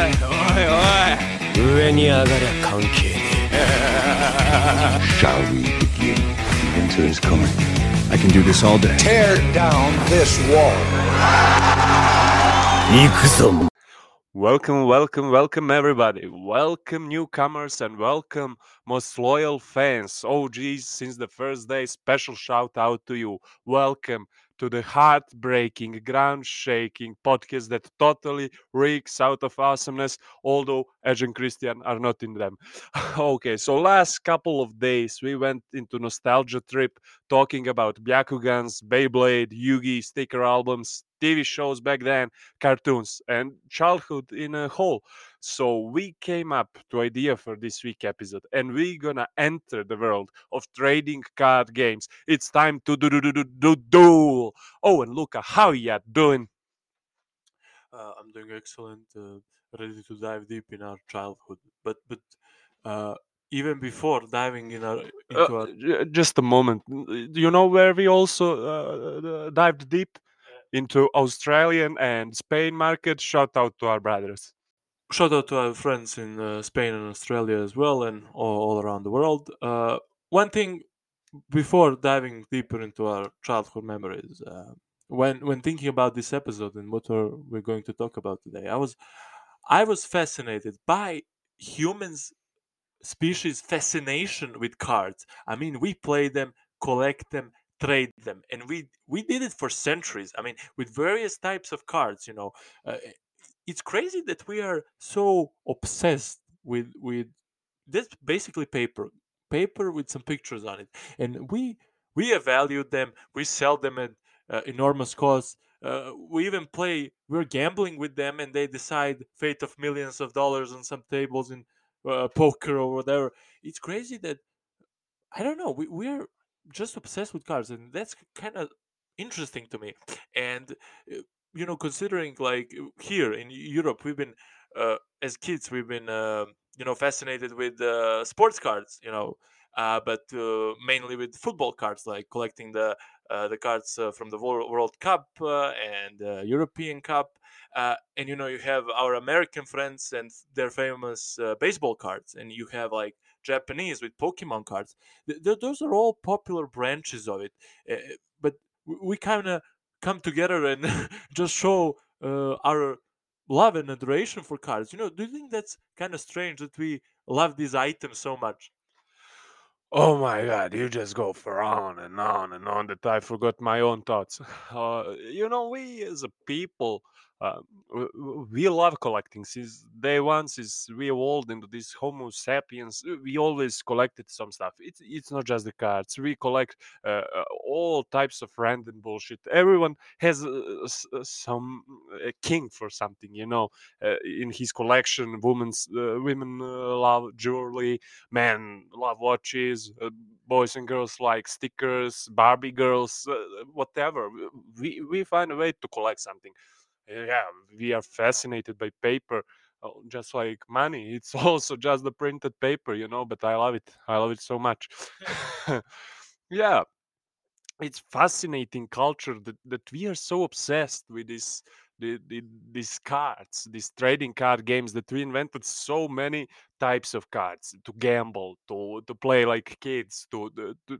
おいおい上に上がりゃ関係ね Shall we begin? The answer is coming. I can do this all day. Tear down this wall. え行くぞ Welcome, welcome, welcome everybody. Welcome newcomers and welcome most loyal fans. OGs since the first day. Special shout out to you. Welcome to the heartbreaking, ground shaking podcast that totally reeks out of awesomeness, although Edge and Christian are not in them. okay, so last couple of days we went into nostalgia trip talking about Bakugans, Beyblade, Yugi, sticker albums, TV shows back then, cartoons, and childhood in a whole. So we came up to idea for this week episode, and we're gonna enter the world of trading card games. It's time to do do do do do duel. Oh, and Luca, how ya doing? uh, I'm doing excellent, uh, ready to dive deep in our childhood. But but uh, even before diving in our Uh, our just a moment. Do you know where we also uh, uh, dived deep into Australian and Spain market? Shout out to our brothers. shout out to our friends in uh, Spain and Australia as well, and all, all around the world. Uh, one thing before diving deeper into our childhood memories, uh, when when thinking about this episode and what we're going to talk about today, I was I was fascinated by humans species fascination with cards. I mean, we play them, collect them, trade them, and we we did it for centuries. I mean, with various types of cards. You know, uh, it's crazy that we are so obsessed with with this basically paper, paper with some pictures on it, and we we valued them. We sell them at uh, enormous costs. Uh, we even play. We're gambling with them, and they decide fate of millions of dollars on some tables in uh, poker or whatever. It's crazy that I don't know. We we're just obsessed with cars and that's kind of interesting to me. And uh, you know, considering like uh, here in Europe, we've been uh, as kids, we've been uh, you know fascinated with uh, sports cards. You know, uh, but uh, mainly with football cards, like collecting the uh, the cards uh, from the World Cup uh, and uh, European Cup. Uh, and you know you have our American friends and their famous baseball cards, and you have like Japanese with Pokemon cards. Th- th- those are all popular branches of it. Uh, but we, we kind of come together and just show uh, our love and adoration for cards. You know, do you think that's kind of strange that we love these items so much? Oh my god, you just go for on and on and on that I forgot my own thoughts. Uh, you know, we as a people, uh, we love collecting since day one, since we evolved into this Homo sapiens. uh, We always collected some stuff. It's it's not just the cards. We collect uh, uh, all types of random bullshit. Everyone has uh, uh, some king for something, you know, in his collection. Women's women love jewelry men love watches boys and girls like stickers barbie girls whatever we we find a way to collect something yeah we are fascinated by paper uh, just like money. It's also just the printed paper you know but i love it. I love it so much. Yeah it's fascinating culture that, that we are so obsessed with this the, the, these cards these trading card games that we invented so many types of cards to gamble to to play like kids to, to, to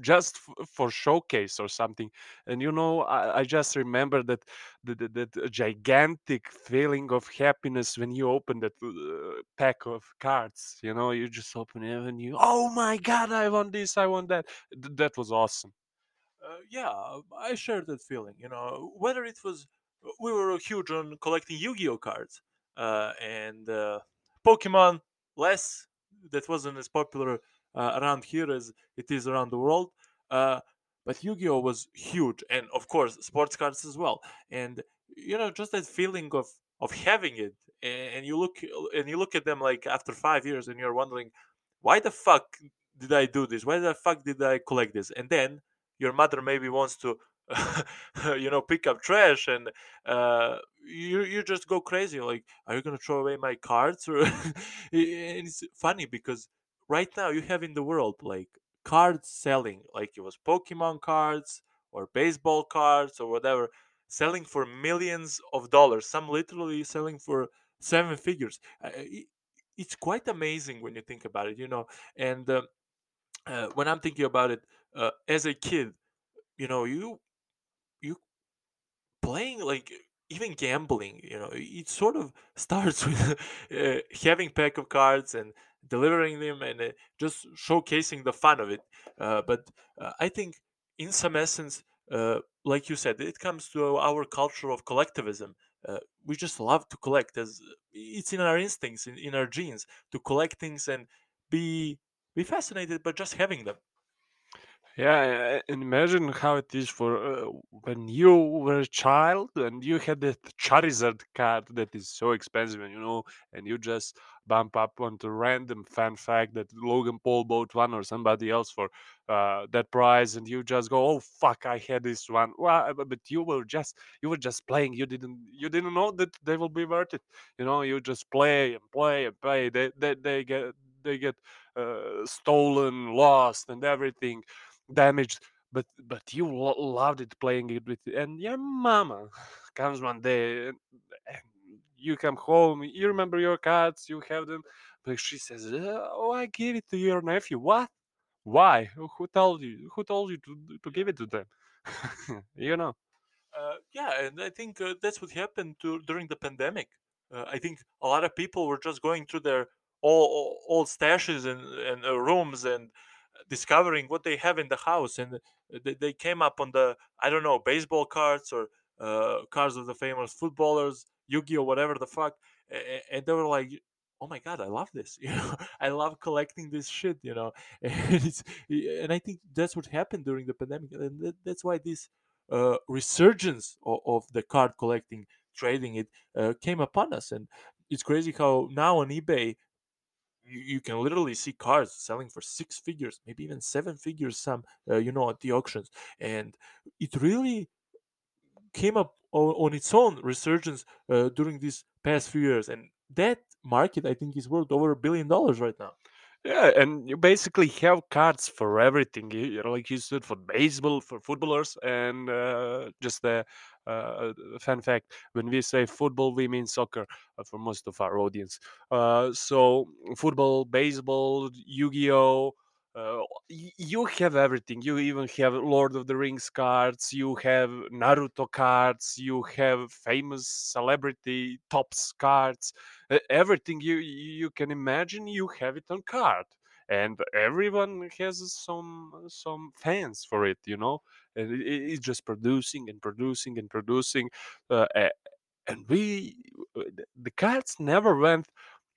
just for showcase or something and you know i, I just remember that that, that that gigantic feeling of happiness when you open that uh, pack of cards you know you just open it and you oh my god i want this i want that Th- that was awesome Uh, yeah, I share that feeling. You know, whether it was we were huge on collecting Yu-Gi-Oh cards uh, and uh, Pokemon less. That wasn't as popular uh, around here as it is around the world. Uh, but Yu-Gi-Oh was huge, and of course, sports cards as well. And you know, just that feeling of of having it, and you look and you look at them like after five years, and you're wondering, why the fuck did I do this? Why the fuck did I collect this? And then your mother maybe wants to you know pick up trash and uh you you just go crazy like are you gonna throw away my cards and it's funny because right now you have in the world like cards selling like it was pokemon cards or baseball cards or whatever selling for millions of dollars some literally selling for seven figures. It's quite amazing when you think about it, you know. And uh, uh, when I'm thinking about it, uh, as a kid, you know, you playing like even gambling, you know, it sort of starts with uh, having pack of cards and delivering them and uh, just showcasing the fun of it. Uh, but uh, I think, in some essence, uh, like you said, it comes to our culture of collectivism. Uh, we just love to collect, as it's in our instincts, in, in our genes, to collect things and be be fascinated by just having them. Yeah, and imagine how it is for uh, when you were a child and you had that Charizard card that is so expensive, and you know, and you just bump up onto random fan fact that Logan Paul bought one or somebody else for uh, that price, and you just go, "Oh fuck, I had this one." Well, but but you were just you were just playing. You didn't you didn't know that they will be worth it. You know, you just play and play and play. They they, they get they get uh, stolen, lost, and everything damaged but but you lo- loved it playing it with and your mama comes one day and, and you come home you remember your cards you have them but she says "Uh, oh i gave it to your nephew. What? Why? Who told you who told you to, to give it to them? You know? Uh, yeah, and I think uh, that's what happened to, during the pandemic. Uh, I think a lot of people were just going through their all, all old stashes and, and uh, rooms and discovering what they have in the house, and they, they came up on the I don't know baseball cards or uh, cards of the famous footballers, Yu-Gi-Oh, whatever the fuck, and they were like. Oh my god, I love this. You know, I love collecting this shit. You know, and it's and I think that's what happened during the pandemic, and that, that's why this uh, resurgence of, of the card collecting, trading it uh, came upon us. And it's crazy how now on eBay you, you can literally see cards selling for six figures, maybe even seven figures. Some, uh, you know, at the auctions, and it really came up on, on its own resurgence uh, during these past few years. And that market, I think, is worth over a billion dollars right now. Yeah, and you basically have cards for everything. You, you know, like you said, for baseball, for footballers, and uh, just a, uh, a fun fact: when we say football, we mean soccer uh, for most of our audience. Uh, so football, baseball, Yu-Gi-Oh. Uh, you have everything. You even have Lord of the Rings cards. You have Naruto cards. You have famous celebrity tops cards uh, everything you you can imagine you have it on card and everyone has some some fans for it you know and it, it- it's just producing and producing and producing uh, and we uh, the cards never went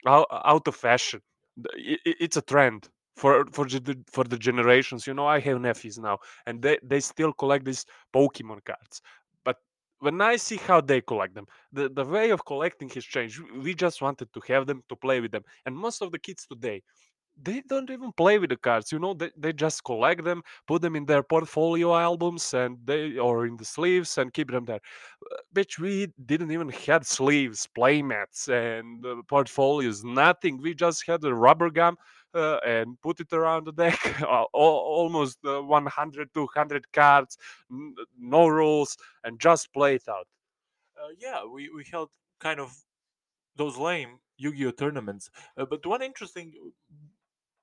out, out of fashion. The- i- i- it's a trend for for the for the generations. You know i have nephews now and they they still collect these pokemon cards but when i see how they collect them the, the way of collecting has changed. We just wanted to have them to play with them and most of the kids today they don't even play with the cards you know they, they just collect them put them in their portfolio albums and they or in the sleeves and keep them there. Uh, bitch we didn't even had sleeves playmats and uh, portfolios nothing. We just had a rubber gum uh, and put it around the deck Al- al- almost uh, 100 200 cards n- no rules and just play it out. Uh, yeah, we, we held kind of those lame Yu-Gi-Oh tournaments. Uh, but one interesting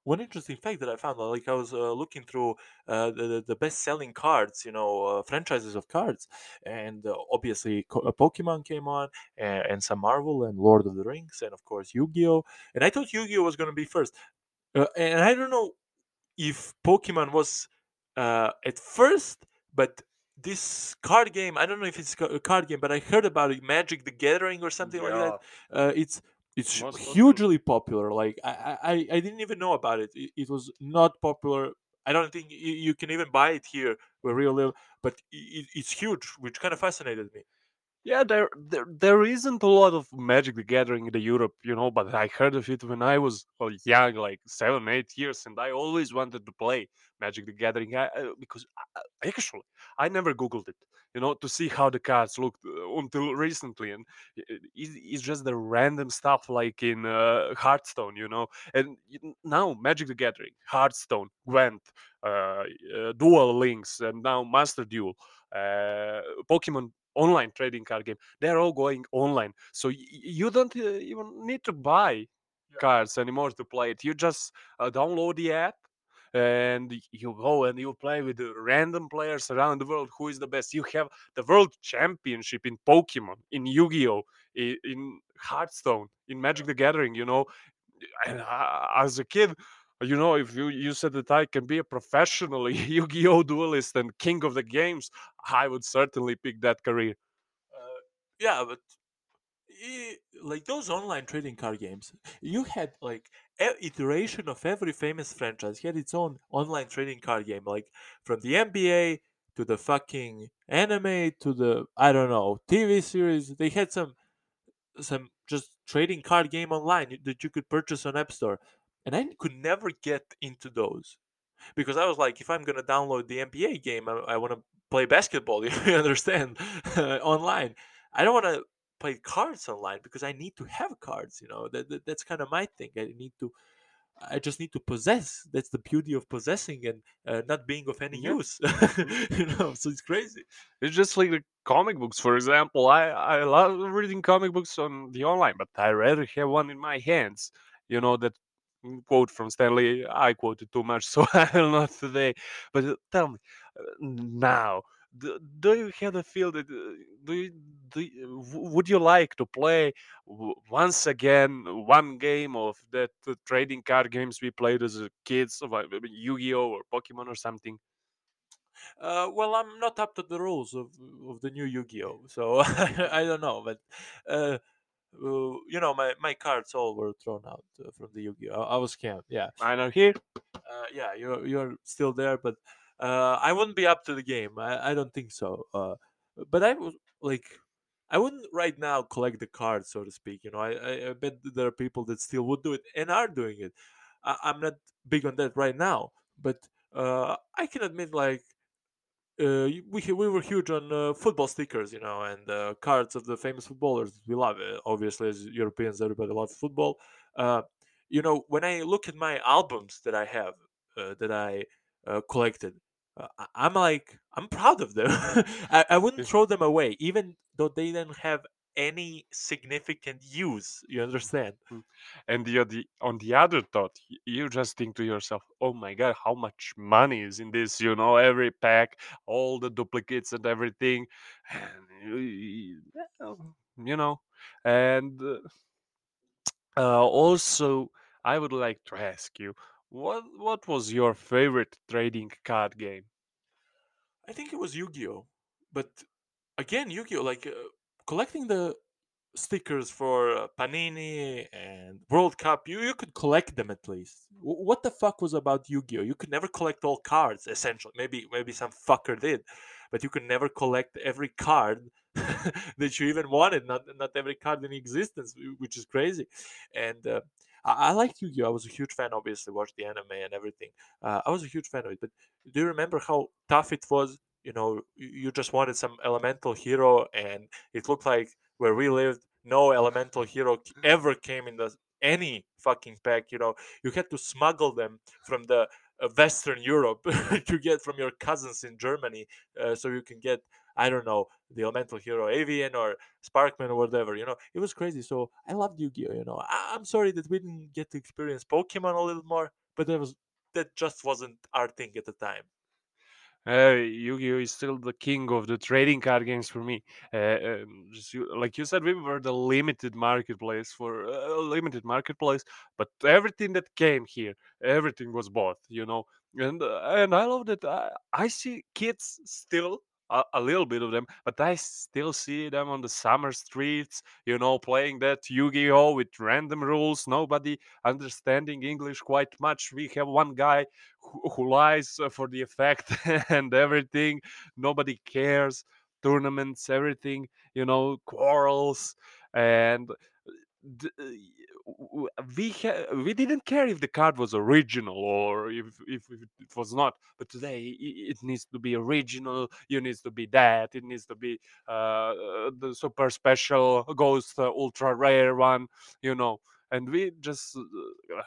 one interesting fact that I found, like I was uh, looking through uh, the the best-selling cards, you know, uh, franchises of cards, and uh, obviously Co- uh, Pokemon came on, and, and some Marvel and Lord of the Rings, and of course Yu-Gi-Oh. And I thought Yu-Gi-Oh was going to be first, uh, and I don't know if Pokemon was uh, at first, but this card game, I don't know if it's a card game, but I heard about it, Magic the Gathering or something like that. Uh, it's it's Most hugely popular. Like I, I I didn't even know about it. It, it was not popular. I don't think you, you can even buy it here where we live, but it, it's huge, which kind of fascinated me. Yeah, there, there there isn't a lot of Magic the Gathering in the Europe, you know, but I heard of it when I was uh, young, like seven, eight years, and I always wanted to play Magic the Gathering I, uh, because I, I- actually I never Googled it, you know, to see how the cards looked uh, until recently, and i- i- it's, just the random stuff like in uh, Hearthstone, you know, and now Magic the Gathering, Hearthstone, Gwent, uh, uh, Duel Links, and now Master Duel, uh, Pokemon online trading card game. They're all going online, so y- you don't uh, even need to buy cards anymore to play it. You just uh, download the app and you go and you play with random players around the world. Who is the best? You have the world championship in Pokemon, in Yu-Gi-Oh, in Hearthstone, in Magic the Gathering. You know, and uh, as a kid. You know, if you, you said that I can be a professional Yu-Gi-Oh duelist and king of the games, I would certainly pick that career. Uh, yeah, but i- like those online trading card games, you had like iteration of every famous franchise had its own online trading card game, like from the NBA to the fucking anime to the I don't know TV series. They had some some just trading card game online that you could purchase on App Store, and I could never get into those because I was like, if I'm gonna download the NBA game, I, I want to play basketball. You understand? online, I don't want to play cards online because I need to have cards. You know, that, that that's kind of my thing. I need to. I just need to possess. That's the beauty of possessing and uh, not being of any Yeah. use. you know, so it's crazy. It's just like the comic books, for example. I, I love reading comic books on the online, but I rather have one in my hands. You know, that quote from Stan Lee, I quoted too much, so I will not today. But uh, tell me, uh, now, do, do you have the feel that, uh, do you, do you, would you like to play once again one game of that trading card games we played as kids, of uh, Yu-Gi-Oh or Pokemon or something? Uh, well, I'm not up to the rules of of the new Yu-Gi-Oh, so I don't know. But uh, uh, you know, my my cards all were thrown out uh, from the Yu-Gi-Oh. I, I was scammed. Yeah, I know here. uh, yeah, you're you're still there, but uh, I wouldn't be up to the game. I, I don't think so. Uh, but I was like, I wouldn't right now collect the cards, so to speak. You know, I, I, I bet there are people that still would do it and are doing it. I, I'm not big on that right now, but uh, I can admit, like, uh, we we were huge on uh, football stickers, you know, and uh, cards of the famous footballers. We love it, obviously, as Europeans. Everybody loves football. Uh, you know, when I look at my albums that I have, uh, that I uh, collected, uh, I'm like, I'm proud of them. I, I wouldn't throw them away, even though they don't have any significant use. You understand? and the, the on the other thought you just think to yourself oh my god how much money is in this you know every pack all the duplicates and everything and you, know and uh, uh, also i would like to ask you what what was your favorite trading card game I think it was Yu-Gi-Oh, but again, Yu-Gi-Oh, like uh, collecting the stickers for uh, Panini and World Cup, you, you could collect them at least. W- what the fuck was about Yu-Gi-Oh? You could never collect all cards. Essentially, maybe maybe some fucker did, but you could never collect every card that you even wanted. Not not every card in existence, which is crazy. And uh, I, I liked Yu-Gi-Oh. I was a huge fan. Obviously, watched the anime and everything. Uh, I was a huge fan of it. But do you remember how tough it was? You know, you just wanted some elemental hero, and it looked like where we lived, no elemental hero ever came in the any fucking pack. You know, you had to smuggle them from the uh, Western Europe to get from your cousins in Germany, uh, so you can get I don't know the elemental hero Avian or Sparkman or whatever. You know, it was crazy. So I loved Yu-Gi-Oh. You know, I- I'm sorry that we didn't get to experience Pokemon a little more, but that was that just wasn't our thing at the time. Uh, Yu-Gi-Oh is still the king of the trading card games for me. Uh, um, just you, like you said, we were the limited marketplace for uh, limited marketplace, but everything that came here, everything was bought. You know, and uh, and I love that. I, I see kids still. A, a little bit of them, but I still see them on the summer streets, you know, playing that Yu-Gi-Oh with random rules. Nobody understanding English quite much. We have one guy who, who lies uh, for the effect and everything. Nobody cares. Tournaments, everything, you know, quarrels, and uh, w- we ha- we didn't care if the card was original or if, if if it was not. But today it needs to be original. You needs to be that. It needs to be uh, uh, the super special ghost uh, ultra rare one. You know, and we just uh,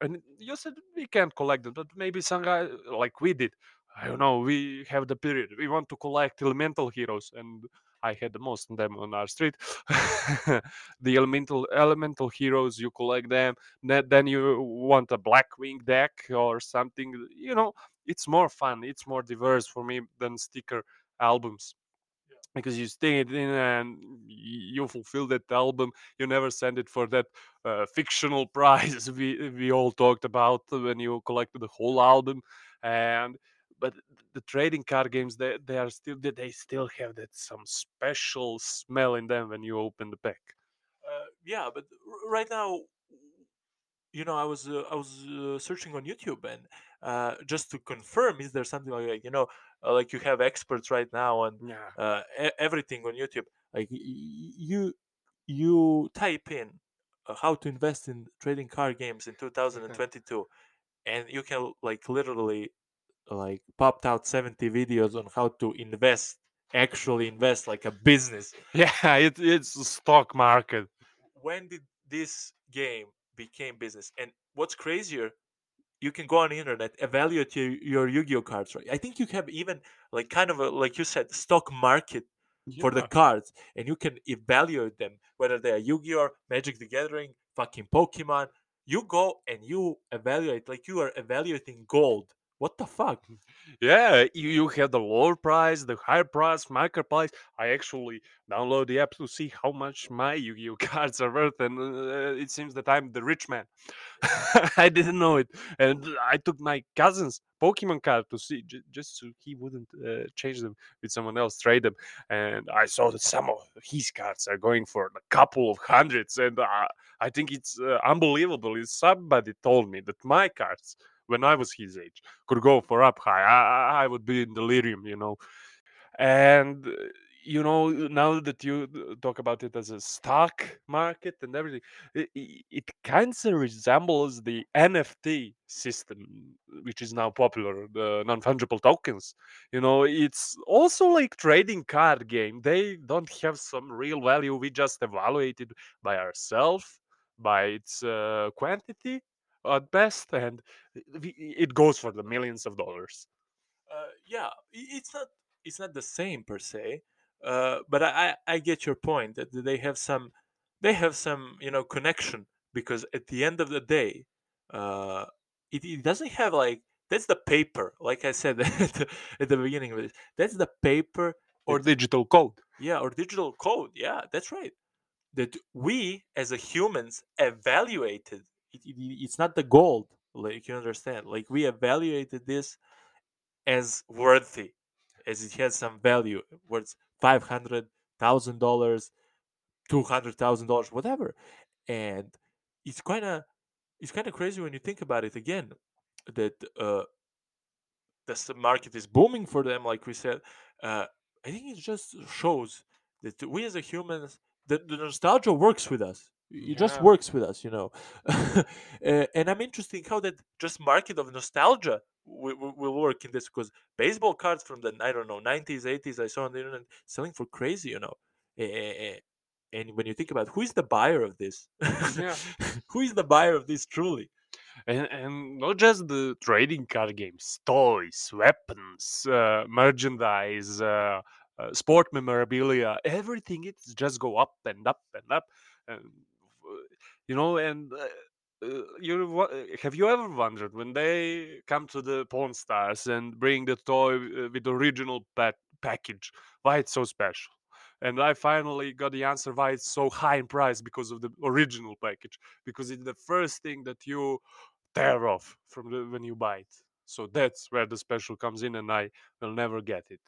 and you said we can't collect them, but maybe some guy like we did. I don't know. We have the period. We want to collect elemental heroes, and I had the most of them on our street. the elemental elemental heroes, you collect them. Then, then you want a Blackwing deck or something. You know, it's more fun. It's more diverse for me than sticker albums because you stay it in and you fulfill that album you never send it for that uh, fictional prize we we all talked about when you collected the whole album and but the trading card games they, they are still they still have that some special smell in them when you open the pack. Uh, yeah but right now you know i was uh, i was uh, searching on youtube and uh, just to confirm is there something like you know uh, like you have experts right now on yeah. uh, e- everything on youtube like you you type in uh, how to invest in trading card games in 2022 and you can like literally like popped out 70 videos on how to invest actually invest like a business. Yeah it, it's stock market. When did this game became business? And what's crazier you can go on the internet evaluate your, your yu-gi-oh cards right? I think you have even like kind of a, like you said stock market for the cards and you can evaluate them whether they are yu-gi-oh magic the gathering fucking pokemon. You go and you evaluate like you are evaluating gold what the fuck Yeah, you, you have the lower price, the higher price, market price. I actually download the app to see how much my Yu-Gi-Oh cards are worth, and uh, it seems that I'm the rich man. I didn't know it, and I took my cousin's Pokemon card to see j- just so he wouldn't uh, change them with someone else, trade them. And I saw that some of his cards are going for a couple of hundreds, and uh, I think it's uh, unbelievable. Somebody told me that my cards when I was his age could go for up high. I, I- would be in delirium, you know. And uh, you know, now that you uh, talk about it as a stock market and everything, it, it kind of resembles the NFT system, which is now popular, the non-fungible tokens. You know, it's also like trading card game. They don't have some real value. We just evaluate it by ourselves, by its uh, quantity at best, and it goes for the millions of dollars. uh, yeah it's not it's not the same per se uh, but I, I get your point that they have some they have some you know connection because at the end of the day uh it, it doesn't have like that's the paper like i said at the, at the beginning of this that's the paper Or digital code. yeah or digital code yeah that's right that we as a humans evaluated it, it, it's not the gold like you understand like we evaluated this as worthy as it has some value worth five hundred thousand dollars two hundred thousand dollars whatever. And it's kind of it's kind of crazy when you think about it again that uh the market is booming for them like we said uh i think it just shows that we as a humans the, the nostalgia works with us it just works with us you know uh, and i'm interested how that just market of nostalgia will, will, work in this because baseball cards from the i don't know 90s 80s i saw on the internet selling for crazy you know and when you think about who is the buyer of this Yeah. who is the buyer of this truly and, and not just the trading card games, toys, weapons, uh, merchandise, uh, uh, sport memorabilia, everything. It's just go up and up and up, and you know. And uh, uh, you uh, have you ever wondered when they come to the Pawn Stars and bring the toy uh, with the original pa- package, why it's so special? And I finally got the answer why it's so high in price because of the original package because it's the first thing that you tear off from the when you buy it. So that's where the special comes in, and I will never get it.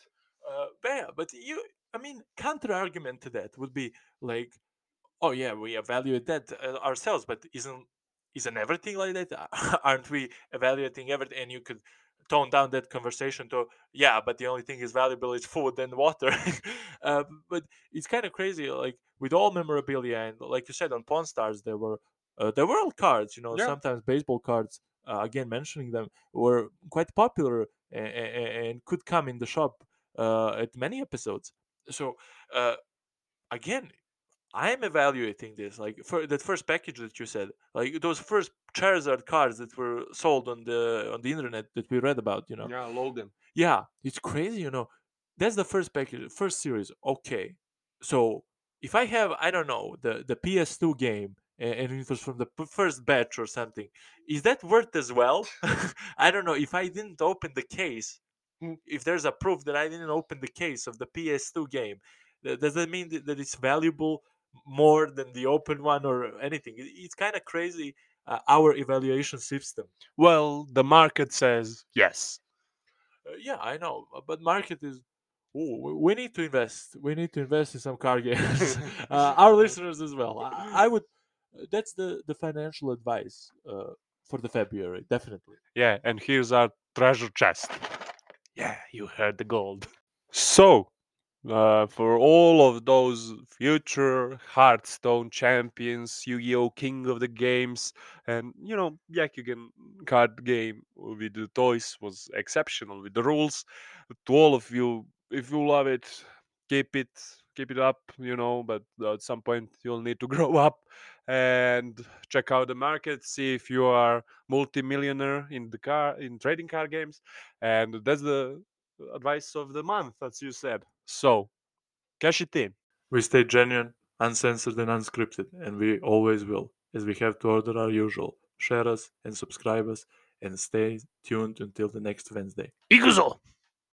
Uh, yeah, but you, I mean, counter argument to that would be like, oh yeah, we evaluate that uh, ourselves, but isn't isn't everything like that? Aren't we evaluating everything? And you could tone down that conversation to yeah, but the only thing is valuable is food and water. uh, but it's kind of crazy, like with all memorabilia and like you said on Pawn Stars, there were uh, there were all cards. You know, Yeah. sometimes baseball cards. Uh, again, mentioning them were quite popular and, and could come in the shop uh, at many episodes. So uh, again, I am evaluating this like for that first package that you said, like those first Charizard cards that were sold on the on the internet that we read about. You know, Yeah, Logan. yeah, it's crazy. You know, that's the first package, first series. Okay, so if I have, I don't know, the the PS2 game and it was from the first batch or something, is that worth as well? I don't know. If I didn't open the case, mm, if there's a proof that I didn't open the case of the PS2 game, does that mean that it's valuable more than the open one or anything? It- It's kind of crazy. Uh, our evaluation system. Well, the market says yes. Uh, yeah, I know, uh, but market is. Ooh, we- we need to invest. We need to invest in some car games. uh, our listeners as well. I, I would. uh, That's the the financial advice uh, for the February, definitely. Yeah, and here's our treasure chest. Yeah, you heard the gold. So, uh, for all of those future Hearthstone champions, Yu-Gi-Oh! King of the Games, and you know, Bakugan card game with the toys was exceptional with the rules. To all of you, if you love it, keep it, keep it up. You know, but at some point you'll need to grow up and check out the market, see if you are multimillionaire in the car in trading card games, and that's the advice of the month, as you said. So, cash it in. We stay genuine, uncensored, and unscripted, and we always will, as we have to order our usual. Share us and subscribe us, and stay tuned until the next Wednesday. Iguzo!